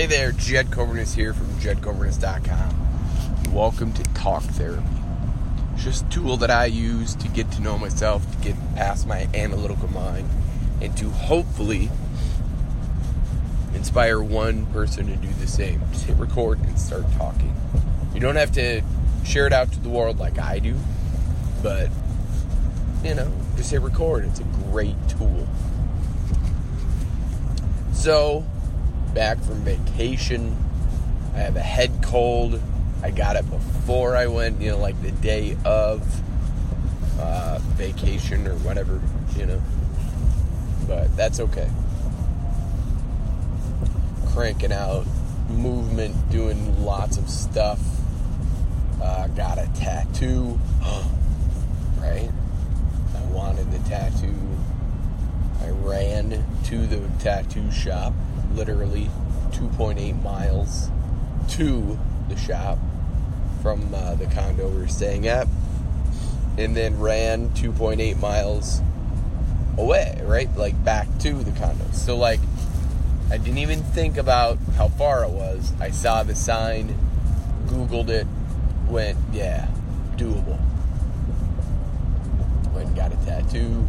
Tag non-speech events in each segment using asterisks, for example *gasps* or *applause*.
Hey there, Jed Coverness here from JedCoverness.com. Welcome to Talk Therapy. It's just a tool that I use to get to know myself, to get past my analytical mind, and to hopefully inspire one person to do the same. Just hit record and start talking. You don't have to share it out to the world like I do, but you know, just hit record. It's a great tool. So, back from vacation. I have a head cold. I got it before I went, you know, like the day of uh, vacation or whatever, you know. But that's okay. Cranking out movement, doing lots of stuff. Uh, got a tattoo, *gasps* right? I wanted the tattoo. I ran to the tattoo shop literally 2.8 miles to the shop from uh, the condo we were staying at, and then ran 2.8 miles away, right? Like back to the condo. So, like, I didn't even think about how far it was. I saw the sign, Googled it, went, yeah, doable. Went and got a tattoo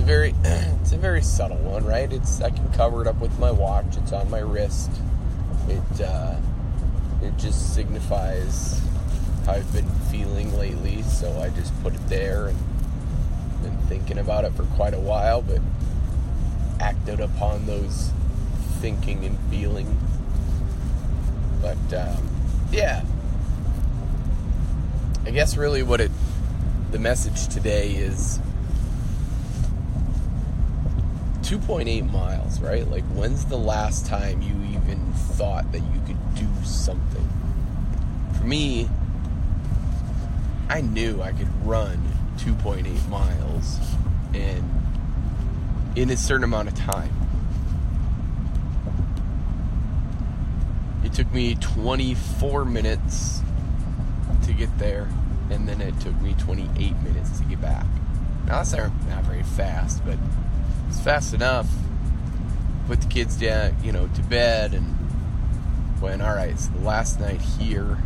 a very *clears throat* it's a very subtle one, right? It's I can cover it up with my watch. It's on my wrist. It uh, it just signifies how I've been feeling lately. So I just put it there and been thinking about it for quite a while, but acted upon those thinking and feeling. But um, yeah, I guess really what it the message today is 2.8 miles, right? Like, when's the last time you even thought that you could do something? For me, I knew I could run 2.8 miles and in a certain amount of time. It took me 24 minutes to get there, and then it took me 28 minutes to get back. Now, that's not very fast, but it's fast enough. Put the kids down, you know, to bed, and went. All right, so the last night here.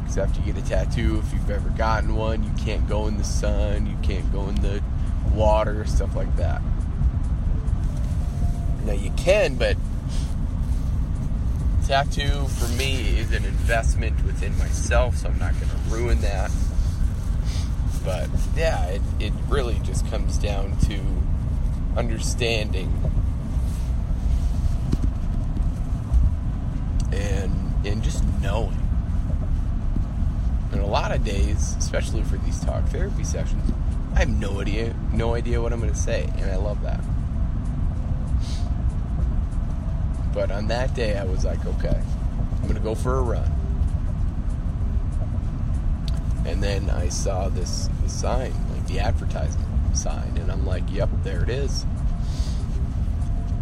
Because after you get a tattoo, if you've ever gotten one, you can't go in the sun, you can't go in the water, stuff like that. Now you can, but tattoo for me is an investment within myself, so I'm not going to ruin that. But yeah, it, it really just comes down to understanding and and just knowing. And a lot of days, especially for these talk therapy sessions, I have no idea no idea what I'm to say, and I love that. But on that day, I was like, okay, I'm to go for a run. And then I saw this, this sign, like the advertisement sign. And I'm like, yep, there it is.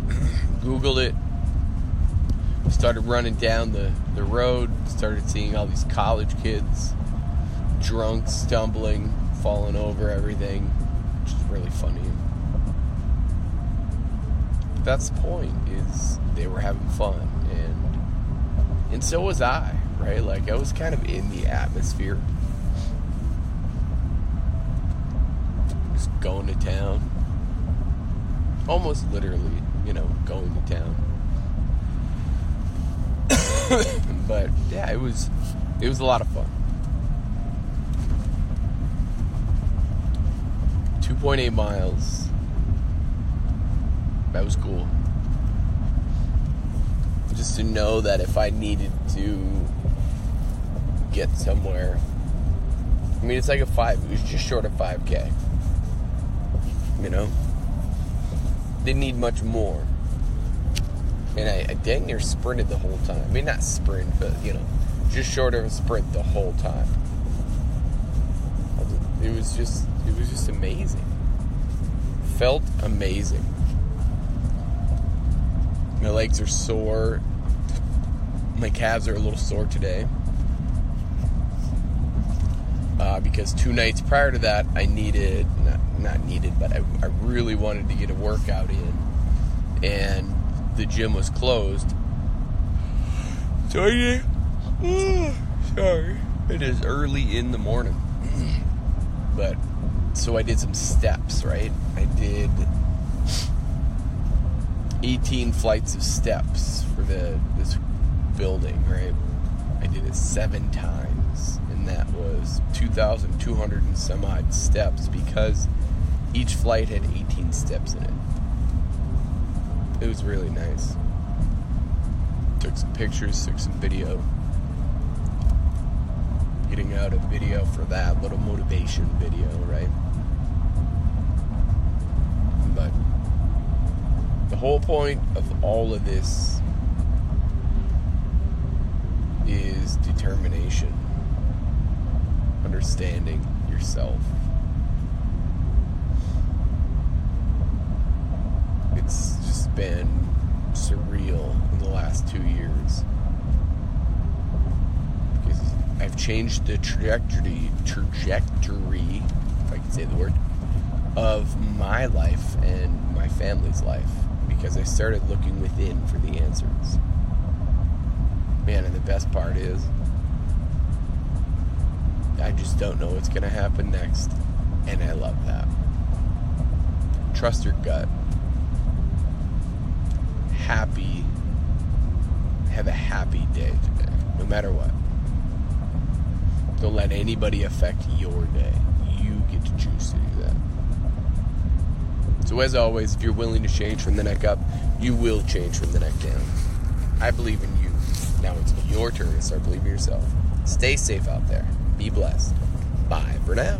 *clears throat* Googled it. Started running down the, the road. Started seeing all these college kids drunk, stumbling, falling over everything. Which is really funny. But that's the point, is they were having fun. And and so was I, right? Like I was kind of in the atmosphere going to town. Almost literally, you know, going to town. *coughs* but yeah, it was it was a lot of fun. 2.8 miles. That was cool. Just to know that if I needed to get somewhere, I mean, it's like a five, it was just short of 5K you know? Didn't need much more. And I, I dang near sprinted the whole time. I mean, not sprint, but, you know, just short of a sprint the whole time. It was just, it was just amazing. Felt amazing. My legs are sore. My calves are a little sore today. Uh, because two nights prior to that, I needed, not, not needed, but I, I really wanted to get a workout in. And the gym was closed. So I did. Oh, sorry. It is early in the morning. But so I did some steps, right? I did 18 flights of steps for the this building, right? I did it seven times, that was 2,200 and some odd steps because each flight had 18 steps in it. It was really nice. Took some pictures, took some video. Getting out a video for that little motivation video, right? But the whole point of all of this is determination, understanding yourself. It's just been surreal in the last two years. Because I've changed the trajectory, trajectory, if I can say the word, of my life and my family's life because I started looking within for the answers. Man, and the best part is, I just don't know what's going to happen next. And I love that. Trust your gut. Happy. Have a happy day today, no matter what. Don't let anybody affect your day. You get to choose to do that. So, as always, if you're willing to change from the neck up, you will change from the neck down. I believe in you. Now it's your turn to start believing yourself. Stay safe out there. Be blessed. Bye for now.